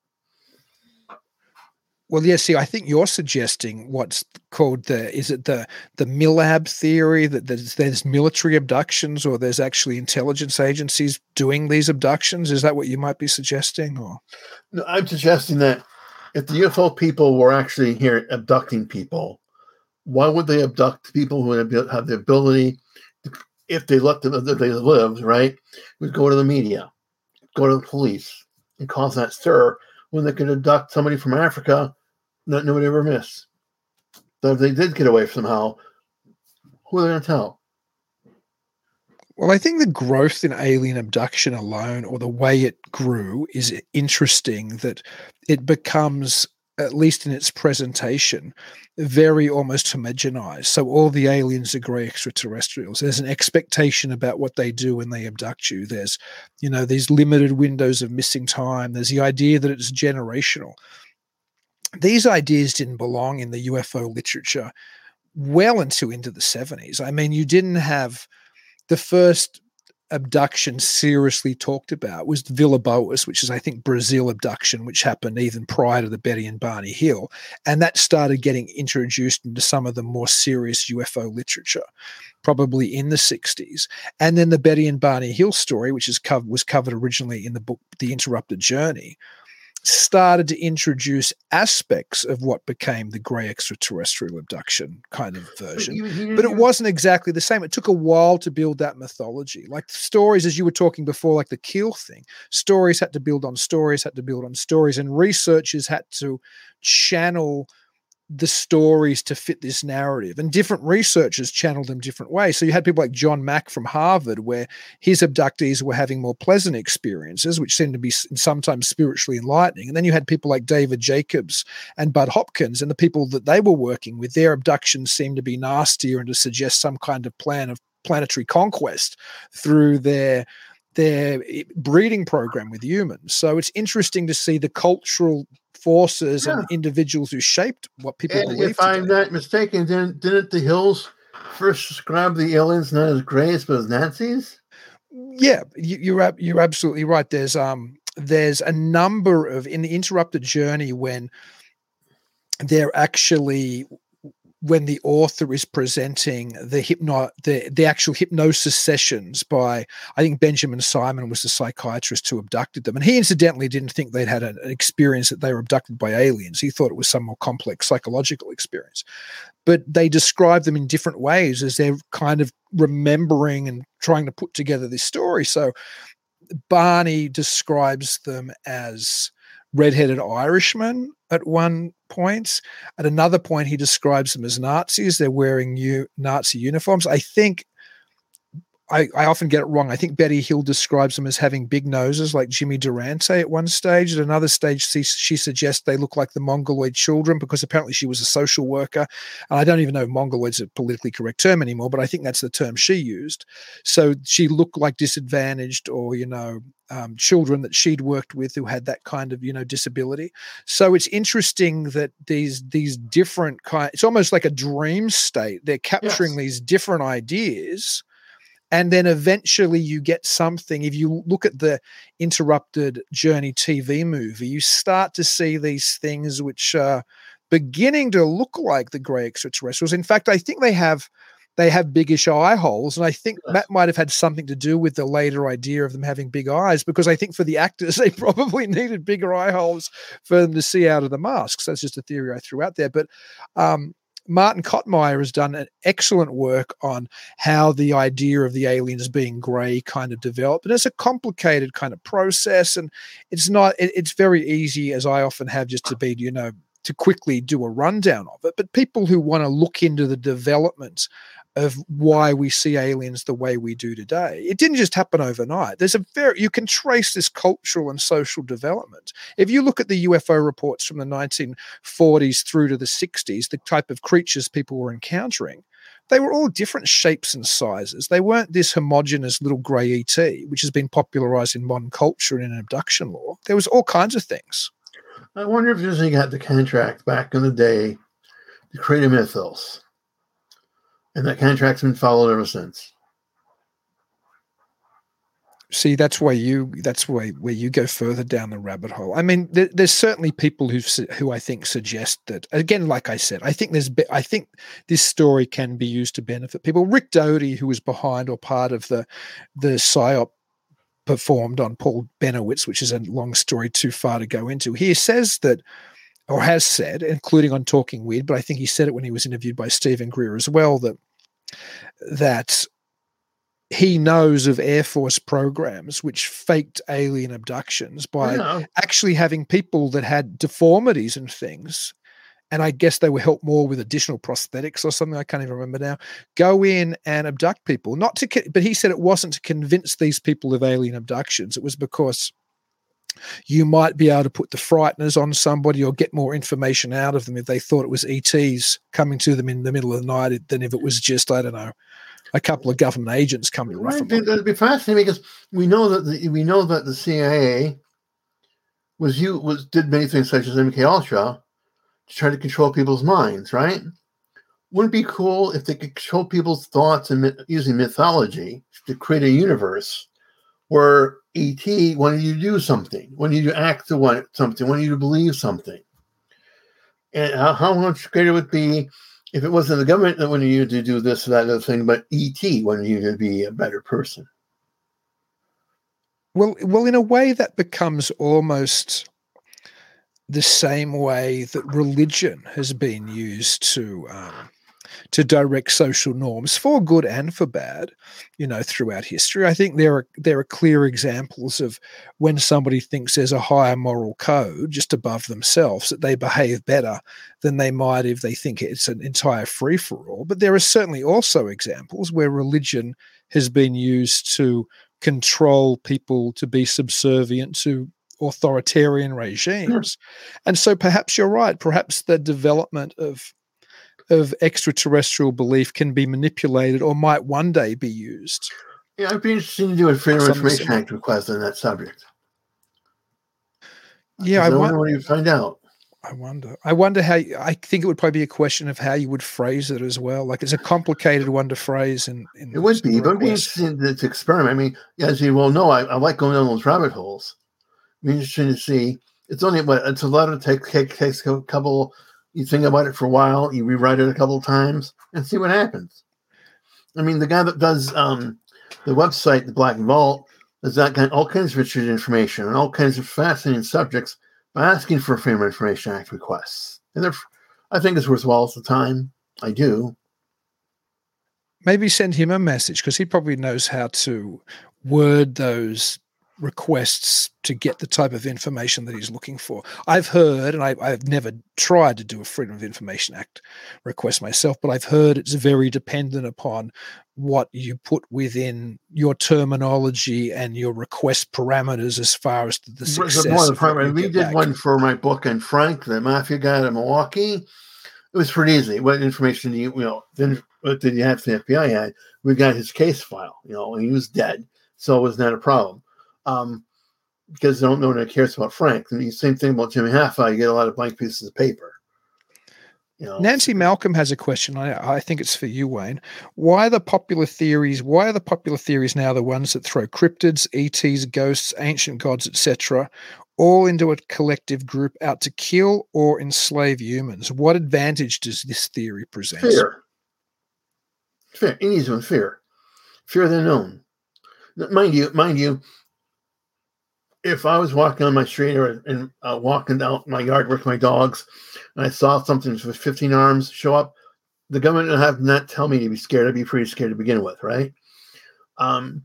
Well, yeah. See, I think you're suggesting what's called the is it the the MILAB theory that there's, there's military abductions or there's actually intelligence agencies doing these abductions. Is that what you might be suggesting? Or no, I'm suggesting that if the UFO people were actually here abducting people, why would they abduct people who have the ability, if they let them, if they lived, right, would go to the media, go to the police, and cause that stir when they could abduct somebody from Africa that nobody ever missed. So if they did get away somehow, who are they going to tell? Well, I think the growth in alien abduction alone, or the way it grew, is interesting that it becomes, at least in its presentation, very almost homogenized. So all the aliens are grey extraterrestrials. There's an expectation about what they do when they abduct you. There's, you know, these limited windows of missing time. There's the idea that it's generational these ideas didn't belong in the UFO literature well into into the 70s. I mean, you didn't have the first abduction seriously talked about was Villas Boas, which is, I think, Brazil abduction, which happened even prior to the Betty and Barney Hill. And that started getting introduced into some of the more serious UFO literature, probably in the 60s. And then the Betty and Barney Hill story, which is was covered originally in the book The Interrupted Journey, started to introduce aspects of what became the grey extraterrestrial abduction kind of version. But it wasn't exactly the same. It took a while to build that mythology. Like stories, as you were talking before, like the Keel thing, stories had to build on stories, had to build on stories, and researchers had to channel the stories to fit this narrative. And different researchers channeled them different ways. So you had people like John Mack from Harvard, where his abductees were having more pleasant experiences, which seemed to be sometimes spiritually enlightening. And then you had people like David Jacobs and Bud Hopkins, and the people that they were working with, their abductions seemed to be nastier and to suggest some kind of plan of planetary conquest through their their eh, breeding program with humans. So it's interesting to see the cultural forces yeah. and individuals who shaped what people and believe. If today. I'm not mistaken, didn't, didn't the Hills first describe the aliens not as Greys but as Nazis? Yeah, you, are you're absolutely right. There's um there's a number of in the interrupted journey when they're actually when the author is presenting the hypno the, the actual hypnosis sessions by I think Benjamin Simon was the psychiatrist who abducted them. And he incidentally didn't think they'd had an experience that they were abducted by aliens. He thought it was some more complex psychological experience. But they describe them in different ways as they're kind of remembering and trying to put together this story. So Barney describes them as redheaded Irishmen at one point. At another point, he describes them as Nazis. They're wearing new Nazi uniforms. I think I, I, often get it wrong. I think Betty Hill describes them as having big noses like Jimmy Durante at one stage. At another stage, she, she, suggests they look like the Mongoloid children because apparently she was a social worker. And I don't even know if Mongoloid's a politically correct term anymore, but I think that's the term she used. So she looked like disadvantaged or, you know, um, children that she'd worked with who had that kind of, you know, disability. So it's interesting that these these different kind. It's almost like a dream state. They're capturing yes. these different ideas and then eventually you get something if you look at the interrupted journey tv movie you start to see these things which are beginning to look like the gray extraterrestrials. In fact i think they have they have biggish eye holes and i think yes. that might have had something to do with the later idea of them having big eyes because i think for the actors they probably needed bigger eye holes for them to see out of the masks that's just a theory i threw out there. But um, Martin Kottmeyer has done an excellent work on how the idea of the aliens being grey kind of developed. And it's a complicated kind of process. And it's not, it, it's very easy, as I often have, just to be, you know, to quickly do a rundown of it. But people who want to look into the development of why we see aliens the way we do today. It didn't just happen overnight. There's a very you can trace this cultural and social development. If you look at the UFO reports from the 1940s through to the 60s, the type of creatures people were encountering, they were all different shapes and sizes. They weren't this homogenous little grey ET, which has been popularized in modern culture and in abduction lore. There was all kinds of things. I wonder if Disney got the contract back in the day to create a mythos. And that contract's been followed ever since. See, that's why you that's why where you go further down the rabbit hole. I mean, there, there's certainly people who who I think suggest that again, like I said, I think there's I think this story can be used to benefit people. Rick Doty, who was behind or part of the the psyop performed on Paul Bennewitz, which is a long story too far to go into. He says that or has said, including on Talking Weird, but I think he said it when he was interviewed by Stephen Greer as well, that that he knows of Air Force programs which faked alien abductions by actually having people that had deformities and things. And I guess they were helped more with additional prosthetics or something. I can't even remember now. Go in and abduct people, not to, but he said it wasn't to convince these people of alien abductions. It was because you might be able to put the frighteners on somebody or get more information out of them if they thought it was ETs coming to them in the middle of the night than if it was just, I don't know, a couple of government agents coming to rough right, That'd be fascinating because we know that the, we know that the CIA was you was did many things such as MK Ultra to try to control people's minds, right? Wouldn't it be cool if they could control people's thoughts and using mythology to create a universe where ET wanted you to do something, wanted you to act to want something, wanted you to believe something, and how, how much greater would be if it wasn't the government that wanted you to do this or that other thing, but ET wanted you to be a better person. Well, well, in a way, that becomes almost the same way that religion has been used to um, to direct social norms for good and for bad, you know, throughout history. I think there are there are clear examples of when somebody thinks there's a higher moral code just above themselves that they behave better than they might if they think it's an entire free for all. But there are certainly also examples where religion has been used to control people to be subservient to authoritarian regimes. And so perhaps you're right. Perhaps the development of of extraterrestrial belief can be manipulated or might one day be used. Yeah, I'd be interested to do a Freedom of Information Act request on that subject. Yeah, I wonder what you find out. I wonder. I wonder how. I think it would probably be a question of how you would phrase it as well. Like it's a complicated one to phrase. And it would be, but it'd be interesting to, to, experiment. I mean, as you well know, I, I like going down those rabbit holes. It'd be interesting to see. It's only what it's a lot of take, take takes a couple you think about it for a while, you rewrite it a couple of times, and see what happens. I mean, the guy that does um, the website, the Black Vault, does that kind all kinds of richard information and all kinds of fascinating subjects by asking for Freedom of Information Act requests. And I think it's worthwhile at the time. I do. Maybe send him a message because he probably knows how to word those requests to get the type of information that he's looking for. I've heard, and I, have never tried to do a Freedom of Information Act request myself, but I've heard it's very dependent upon what you put within your terminology and your request parameters as far as the success. More the primary. We did back. one for my book on Frank, the mafia guy in Milwaukee. It was pretty easy. What information do you, you know, then what did you have the FBI had? We got his case file, you know, and he was dead. So it was not a problem um, because no one cares about Frank. And the same thing about Jimmy Hoffa, you get a lot of blank pieces of paper. You know, Nancy Malcolm has a question. I, I think it's for you, Wayne. Why are the popular theories? Why are the popular theories now the ones that throw cryptids, ETs, ghosts, ancient gods, etc., all into a collective group out to kill or enslave humans? What advantage does this theory present? Fear. Fear. It needs one fear. Fear of the known. Mind you, mind you, if I was walking on my street or and uh, walking out my yard with my dogs, and I saw something with 15 arms show up, the government would have not tell me to be scared. I'd be pretty scared to begin with, right? Um,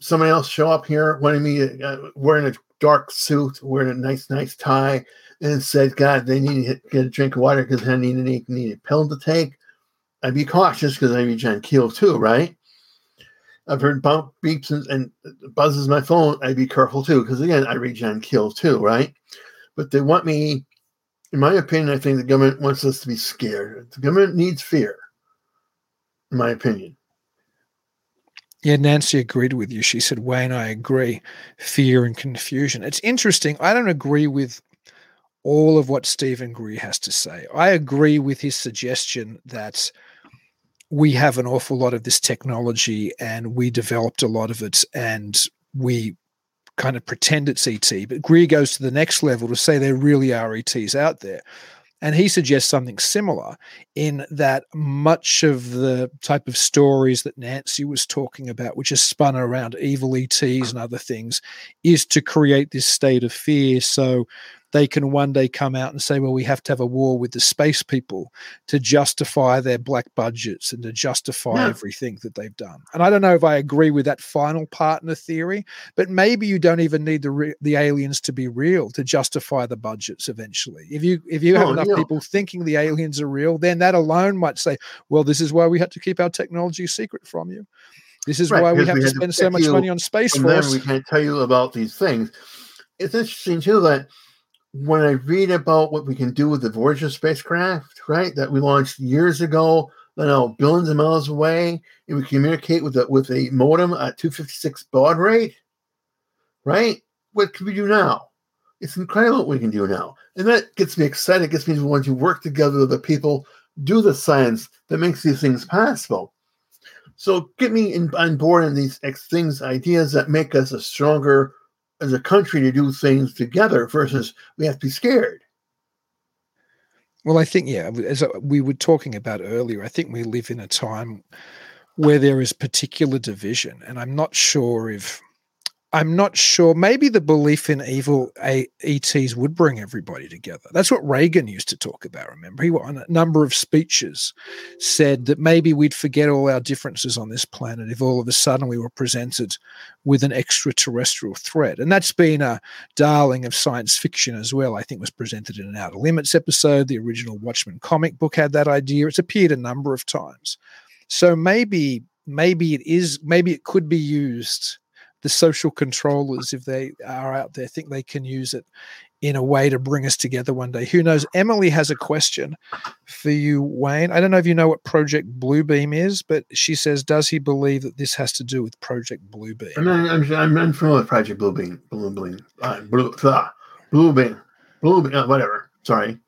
somebody else show up here wanting me uh, wearing a dark suit, wearing a nice, nice tie, and said, "God, they need to get a drink of water because I need, need, need a pill to take." I'd be cautious because I'd be John Keel too, right? I've heard bump beeps and, and buzzes my phone. I'd be careful too, because again, I John Keel too, right? But they want me, in my opinion, I think the government wants us to be scared. The government needs fear, in my opinion. Yeah, Nancy agreed with you. She said, Wayne, I agree. Fear and confusion. It's interesting. I don't agree with all of what Stephen Greer has to say. I agree with his suggestion that we have an awful lot of this technology and we developed a lot of it and we kind of pretend it's ET. But Greer goes to the next level to say there really are ETs out there. And he suggests something similar in that much of the type of stories that Nancy was talking about, which is spun around evil ETs and other things, is to create this state of fear. So they can one day come out and say, well, we have to have a war with the space people to justify their black budgets and to justify yeah. everything that they've done. And I don't know if I agree with that final partner theory, but maybe you don't even need the re- the aliens to be real to justify the budgets eventually. If you if you have oh, enough people thinking the aliens are real, then that alone might say, well, this is why we had to keep our technology secret from you. This is right, why we have we to spend to so much money on space force. We can't tell you about these things. It's interesting too that when I read about what we can do with the Voyager spacecraft, right, that we launched years ago, you know, billions of miles away, and we communicate with a, with a modem at 256 baud rate, right? What can we do now? It's incredible what we can do now. And that gets me excited, gets me to want to work together with the people, do the science that makes these things possible. So get me in, on board in these things, ideas that make us a stronger, as a country to do things together versus we have to be scared. Well, I think, yeah, as uh, we were talking about earlier, I think we live in a time where there is particular division. And I'm not sure if I'm not sure. Maybe the belief in evil ETs would bring everybody together. That's what Reagan used to talk about. Remember, he on a number of speeches said that maybe we'd forget all our differences on this planet if all of a sudden we were presented with an extraterrestrial threat. And that's been a darling of science fiction as well. I think was presented in an Outer Limits episode. The original Watchmen comic book had that idea. It's appeared a number of times. So maybe, maybe it is. Maybe it could be used the social controllers, if they are out there, think they can use it in a way to bring us together one day. Who knows? Emily has a question for you, Wayne. I don't know if you know what Project Bluebeam is, but she says, does he believe that this has to do with Project Bluebeam? I'm, I'm, I'm unfamiliar with Project Bluebeam. Bluebeam. Uh, Blue, uh, Bluebeam. Bluebeam. Uh, whatever. Sorry.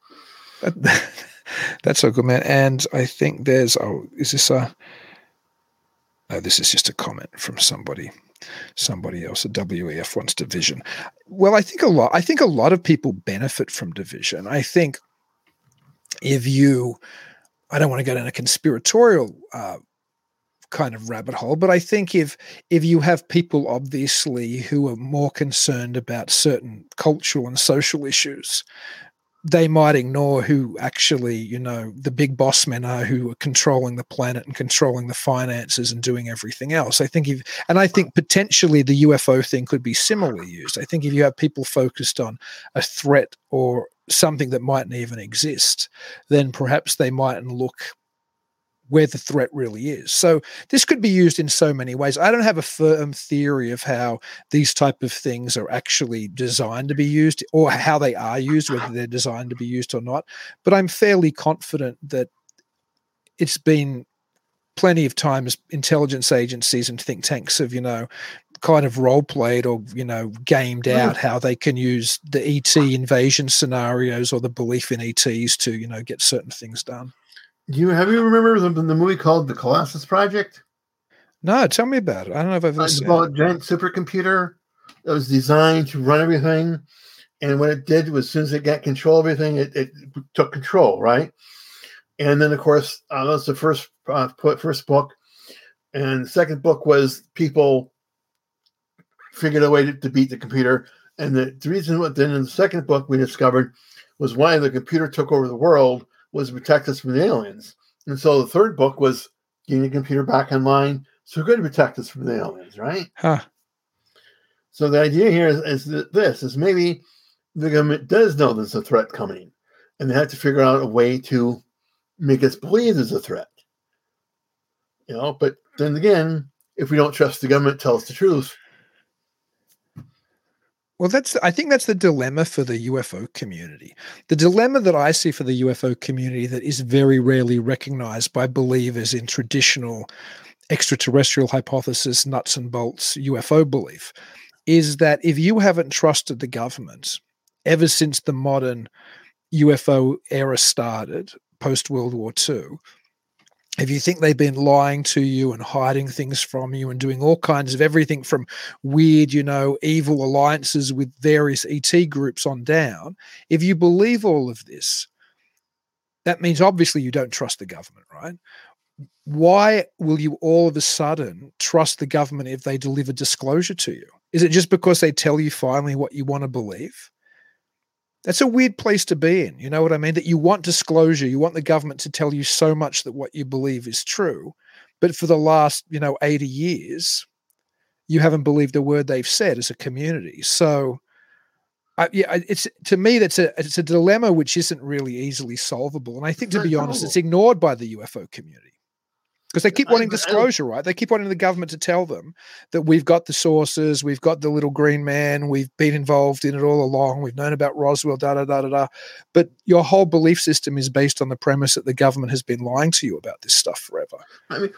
That's so good, man. And I think there's, oh, is this a, no, this is just a comment from somebody somebody else. A WEF wants division. Well, I think a lot. I think a lot of people benefit from division. I think if you, I don't want to go down a conspiratorial uh, kind of rabbit hole, but I think if if you have people obviously who are more concerned about certain cultural and social issues, they might ignore who actually, you know, the big boss men are who are controlling the planet and controlling the finances and doing everything else. I think if, and I think potentially the UFO thing could be similarly used. I think if you have people focused on a threat or something that mightn't even exist, then perhaps they mightn't look where the threat really is. So this could be used in so many ways. I don't have a firm theory of how these type of things are actually designed to be used or how they are used, whether they're designed to be used or not. But I'm fairly confident that it's been plenty of times intelligence agencies and think tanks have, you know, kind of role played or you know gamed mm. out how they can use the ET invasion scenarios or the belief in ETs to you know get certain things done. Do you have you remember the, the movie called The Colossus Project? No, tell me about it. I don't know if I've ever seen. it's about a giant supercomputer that was designed to run everything. And what it did was, as soon as it got control of everything, it, it took control, right? And then, of course, uh, that was the first uh, first book. And the second book was people figured a way to, to beat the computer. And the, the reason what then in the second book we discovered was why the computer took over the world was to protect us from the aliens. And so the third book was getting the computer back online. So going to protect us from the aliens, right? Huh. So the idea here is, is that this is maybe the government does know there's a threat coming, and they have to figure out a way to make us believe there's a threat. You know, but then again, if we don't trust the government, tell us the truth, well, that's I think that's the dilemma for the UFO community. The dilemma that I see for the UFO community that is very rarely recognized by believers in traditional extraterrestrial hypothesis, nuts and bolts UFO belief, is that if you haven't trusted the government ever since the modern UFO era started, post World War II, if you think they've been lying to you and hiding things from you and doing all kinds of everything from weird, you know, evil alliances with various ET groups on down, if you believe all of this, that means obviously you don't trust the government, right? Why will you all of a sudden trust the government if they deliver disclosure to you? Is it just because they tell you finally what you want to believe? That's a weird place to be in. You know what I mean? That you want disclosure, you want the government to tell you so much that what you believe is true. But for the last, you know, 80 years, you haven't believed a word they've said as a community. So, I, yeah, it's to me that's a it's a dilemma which isn't really easily solvable. And I think, to be honest, it's ignored by the UFO community because they keep wanting disclosure, right? They keep wanting the government to tell them that we've got the sources, we've got the little green man, we've been involved in it all along, we've known about Roswell, da da da da da. But your whole belief system is based on the premise that the government has been lying to you about this stuff forever. I mean,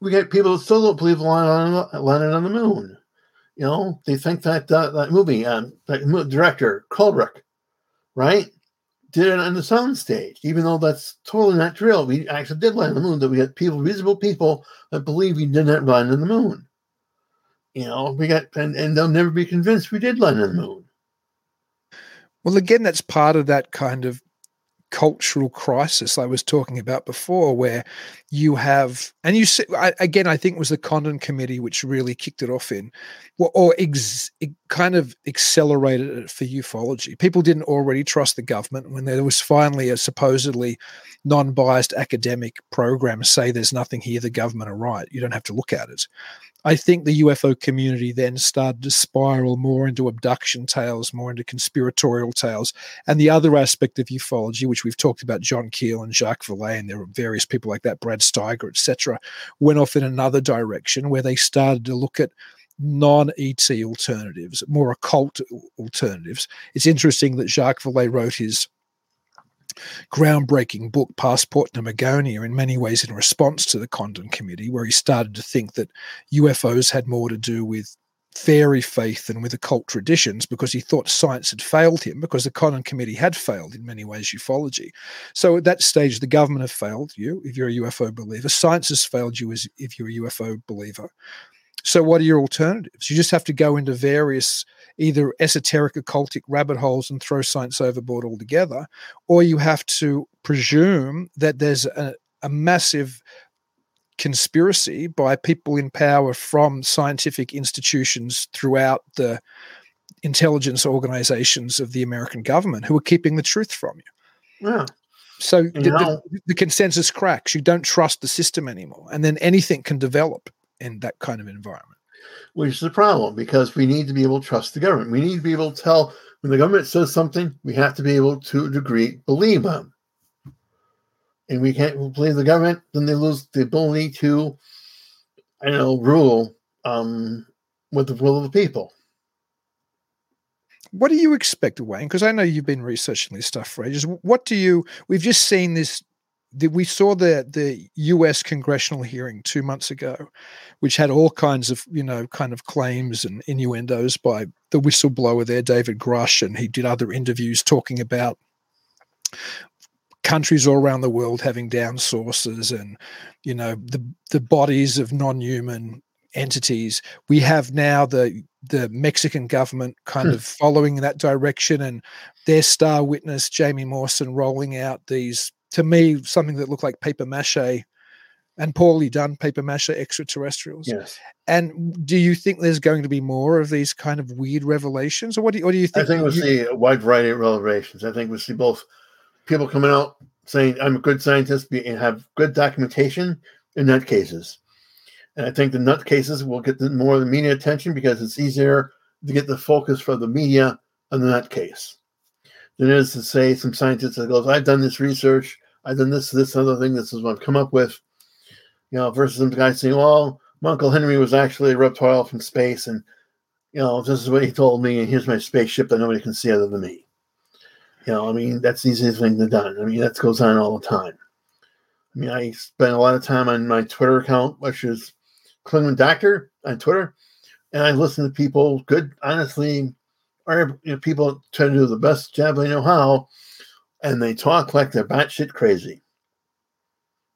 we get people that still don't believe landing on the moon. You know, they think that uh, that movie, um, that director Kubrick, right? Did it on the sound stage, even though that's totally not true. We actually did land on the moon. That we had people, reasonable people, that believe we did not land on the moon. You know, we got and, and they'll never be convinced we did land on the moon. Well, again, that's part of that kind of cultural crisis I was talking about before, where you have, and you see, I, again, I think it was the Condon Committee which really kicked it off in, or, ex, it kind of accelerated it for ufology. People didn't already trust the government when there was finally a supposedly non biased academic program say there's nothing here, the government are right, you don't have to look at it. I think the UFO community then started to spiral more into abduction tales, more into conspiratorial tales. And the other aspect of ufology, which we've talked about, John Keel and Jacques Vallée, and there were various people like that, Brad Steiger, etc., went off in another direction where they started to look at non ET alternatives, more occult alternatives. It's interesting that Jacques Vallée wrote his groundbreaking book, Passport to Magonia, in many ways in response to the Condon Committee, where he started to think that UFOs had more to do with fairy faith and with occult traditions because he thought science had failed him because the Condon Committee had failed in many ways ufology. So at that stage, the government have failed you if you're a UFO believer. Science has failed you as if you're a UFO believer. So what are your alternatives? You just have to go into various either esoteric occultic rabbit holes and throw science overboard altogether, or you have to presume that there's a, a massive conspiracy by people in power from scientific institutions throughout the intelligence organizations of the American government who are keeping the truth from you. Yeah. So the, the, the, consensus cracks. You don't trust the system anymore, and then anything can develop in that kind of environment which is a problem because we need to be able to trust the government. We need to be able to tell when the government says something, we have to be able to a degree believe them. And we can't believe the government, then they lose the ability to, I know, rule um, with the will of the people. What do you expect, Wayne? Because I know you've been researching this stuff for ages. What do you? We've just seen this we saw the the U.S. congressional hearing two months ago, which had all kinds of you know kind of claims and innuendos by the whistleblower there, David Grusch, and he did other interviews talking about countries all around the world having down sources and you know the the bodies of non-human entities. We have now the the Mexican government kind hmm. of following that direction and their star witness Jamie Maussan rolling out these to me something that looked like paper mache and poorly done paper mache extraterrestrials. Yes. And do you think there's going to be more of these kind of weird revelations, or what do you, what do you think? I think we'll you, see a wide variety of revelations. I think we'll see both people coming out saying I'm a good scientist and have good documentation in nut cases. And I think the nut cases will get the, more of the media attention because it's easier to get the focus for the media on the nut case than it is to say some scientist that goes, I've done this research, I've done this, this other thing, this is what I've come up with, you know, versus some guy saying, well, my Uncle Henry was actually a reptile from space, and you know, this is what he told me, and here's my spaceship that nobody can see other than me. You know, I mean, that's the easiest thing to done. I mean, that goes on all the time. I mean, I spend a lot of time on my Twitter account, which is Clingman Doctor on Twitter, and I listen to people, good, honestly, are you know, people try to do the best job they know how, and they talk like they're batshit crazy.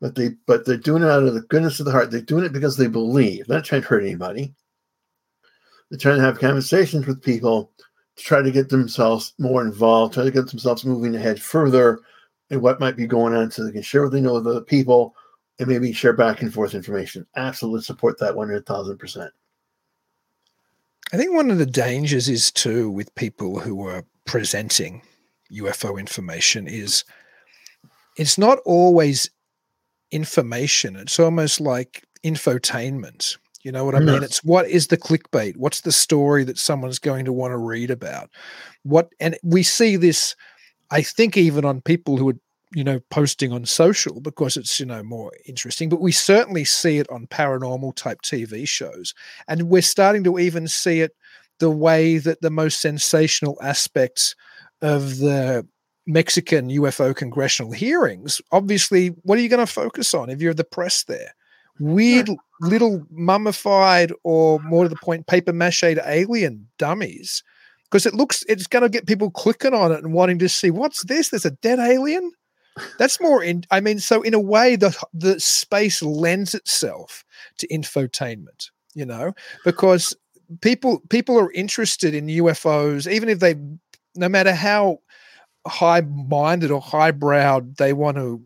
But they but they're doing it out of the goodness of the heart. They're doing it because they believe. They're not trying to hurt anybody. They're trying to have conversations with people to try to get themselves more involved, try to get themselves moving ahead further and what might be going on so they can share what they know with other people and maybe share back and forth information. Absolutely support that 100,000%. I think one of the dangers is too with people who are presenting UFO information is it's not always information. It's almost like infotainment. You know what I mean? Yes. It's what is the clickbait? What's the story that someone's going to want to read about? What and we see this, I think, even on people who are, you know, posting on social because it's, you know, more interesting, but we certainly see it on paranormal type TV shows. And we're starting to even see it the way that the most sensational aspects of the Mexican UFO congressional hearings, obviously, what are you going to focus on if you're the press there? Hmm. Weird little mummified or more to the point, paper mache alien dummies. Because it looks, it's going to get people clicking on it and wanting to see what's this? There's a dead alien. That's more in. I mean, so in a way, the the space lends itself to infotainment. You know, because people people are interested in UFOs, even if they, no matter how high minded or highbrowed they want to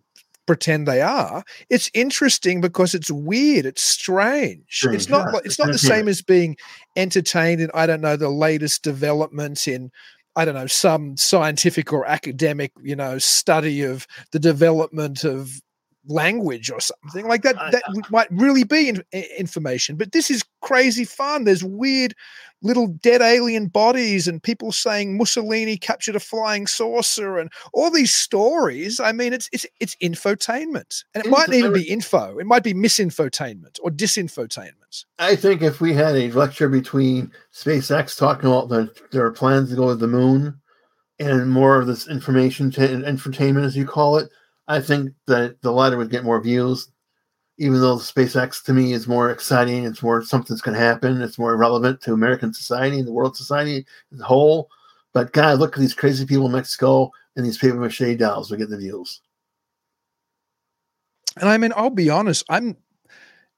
pretend they are. It's interesting because it's weird, it's strange. Strange, it's not yeah. it's not the same as being entertained in I don't know the latest developments in I don't know some scientific or academic you know study of the development of language or something like that. That might really be in, information but this is crazy fun there's weird little dead alien bodies and people saying Mussolini captured a flying saucer and all these stories. I mean, it's it's it's infotainment, and it mightn't even be info. It might be misinfotainment or disinfotainment. I think if we had a lecture between SpaceX talking about their, their plans to go to the moon and more of this information to infotainment, as you call it, I think that the latter would get more views. Even though SpaceX to me is more exciting, it's more something's going to happen, it's more relevant to American society and the world society as a whole. But God, look at these crazy people in Mexico and these paper mache dolls. We get the views. And I mean, I'll be honest, I'm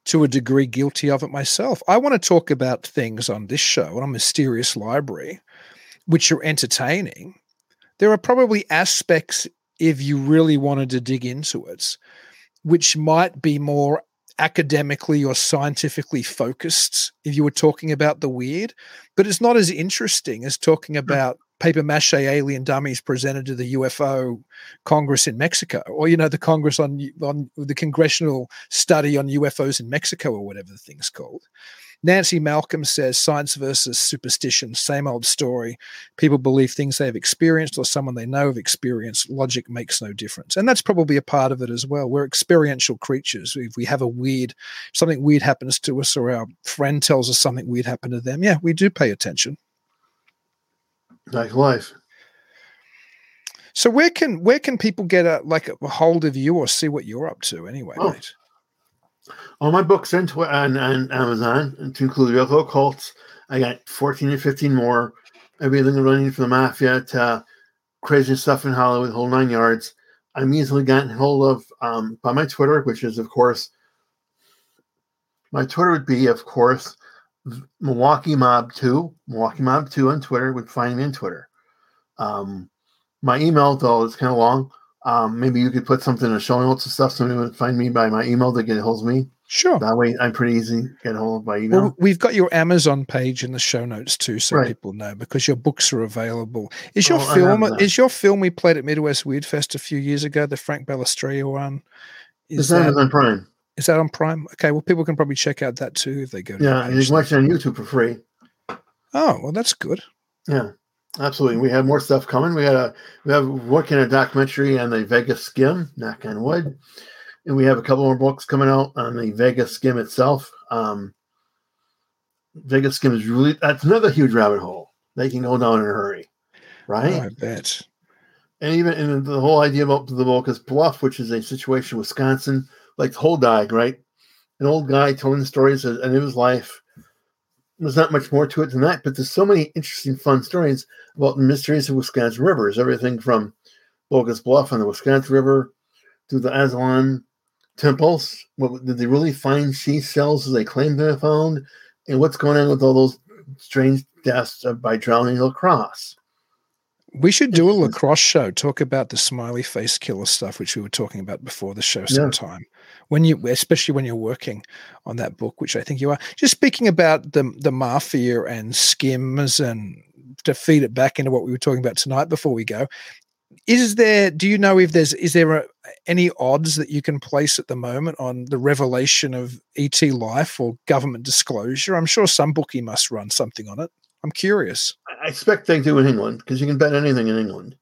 to a degree guilty of it myself. I want to talk about things on this show on a Mysterious Library, which are entertaining. There are probably aspects, if you really wanted to dig into it, which might be more academically or scientifically focused if you were talking about the weird, but it's not as interesting as talking hmm. about paper mache alien dummies presented to the UFO Congress in Mexico, or you know the Congress on on the congressional study on UFOs in Mexico, or whatever the thing's called. Nancy Malcolm says science versus superstition, same old story. People believe things they have experienced or someone they know have experienced. Logic makes no difference. And that's probably a part of it as well. We're experiential creatures. If we have a weird, something weird happens to us, or our friend tells us something weird happened to them, yeah, we do pay attention. Like life. So where can where can people get a like a hold of you or see what you're up to anyway, Oh. mate? All my books on, on Amazon, to include UFO cults. I got 14 or 15 more. Everything running from the mafia to crazy stuff in Hollywood, whole nine yards. I'm easily gotten hold of um, by my Twitter, which is, of course, my Twitter would be, of course, Milwaukee Mob 2. Milwaukee Mob 2 on Twitter would find me on Twitter. Um, my email, though, is kind of long. Um, maybe you could put something in the show notes and stuff so would find me by my email to get a hold of me. Sure. That way, I'm pretty easy to get a hold of by email. Well, we've got your Amazon page in the show notes too, so Right. people know because your books are available. Is your Oh, film Is your film we played at Midwest Weird Fest a few years ago, the Frank Balistrieri one? Is It's that, Amazon Prime. is that on Prime? Okay, well people can probably check out that too if they go to Yeah, you can watch it on YouTube for free. Oh, well that's good. Yeah, absolutely. We have more stuff coming. We got a we have working a documentary on the Vegas skim, knock on wood, and we have a couple more books coming out on the Vegas skim itself. Um, Vegas skim is really that's another huge rabbit hole. They can go down in a hurry, right? Oh, I bet. And even and the whole idea about the book is bluff, which is a situation in Wisconsin, like the whole died, right? An old guy telling stories of, of his life, there's not much more to it than that, but there's so many interesting, fun stories about the mysteries of Wisconsin rivers. Everything from Bogus Bluff on the Wisconsin River to the Aswan temples. What, did they really find sea shells as they claim have found? And what's going on with all those strange deaths by drowning in La Crosse? We should do a La Crosse show, talk about the smiley face killer stuff, which we were talking about before the show sometime. Yeah. When you, especially when you're working on that book, which I think you are. Just speaking about the the mafia and skims, and to feed it back into what we were talking about tonight before we go. Is there? Do you know if there's? Is there a, any odds that you can place at the moment on the revelation of ET life or government disclosure? I'm sure some bookie must run something on it. I'm curious. I expect they do in England because you can bet anything in England.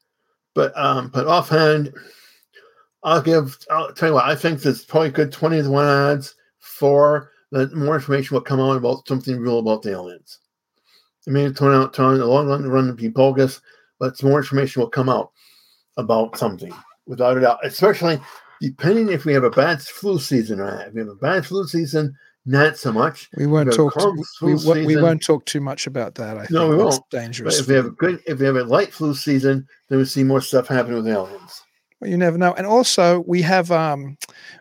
But um, but offhand, I'll give. I'll tell you what. I think there's probably good twenty to one odds for that more information will come out about something real about the aliens. It may turn out turn the long run to be bogus, but more information will come out about something without a doubt. Especially depending if we have a bad flu season or not. If we have a bad flu season, not so much. We won't talk. Too, we, we, won't talk too much about that. I no, we won't. Dangerous. But if we have a good, if we have a light flu season, then we see more stuff happening with the aliens. Well, you never know. And also, we have um,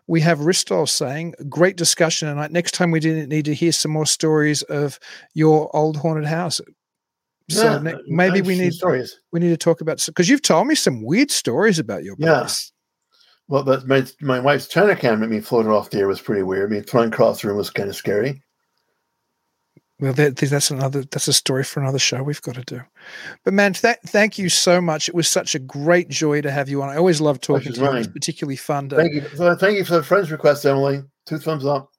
we have Ristol saying, "Great discussion tonight. Next time, we didn't need to hear some more stories of your old haunted house." So yeah, ne- maybe we need stories. We need to talk about because you've told me some weird stories about your place. Well, that my my wife's China at me floated off the air was pretty weird. I mean, flying across the room was kind of scary. Well, that, that's another. That's a story for another show we've got to do. But man, th- thank you so much. It was such a great joy to have you on. I always love talking to you. It's particularly fun. To, thank you. Thank you for the friends request, Emily. Two thumbs up.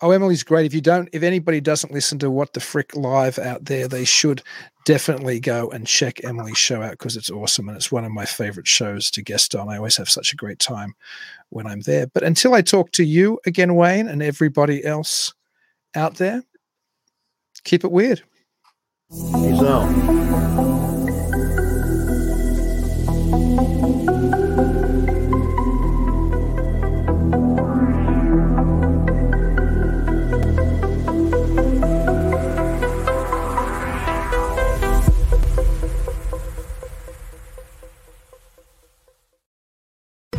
Oh, Emily's great. If you don't, if anybody doesn't listen to What the Frick live out there, they should definitely go and check Emily's show out because it's awesome and it's one of my favorite shows to guest on. I always have such a great time when I'm there. But until I talk to you again, Wayne, and everybody else out there, keep it weird. Peace out.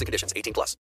and conditions. 18 plus.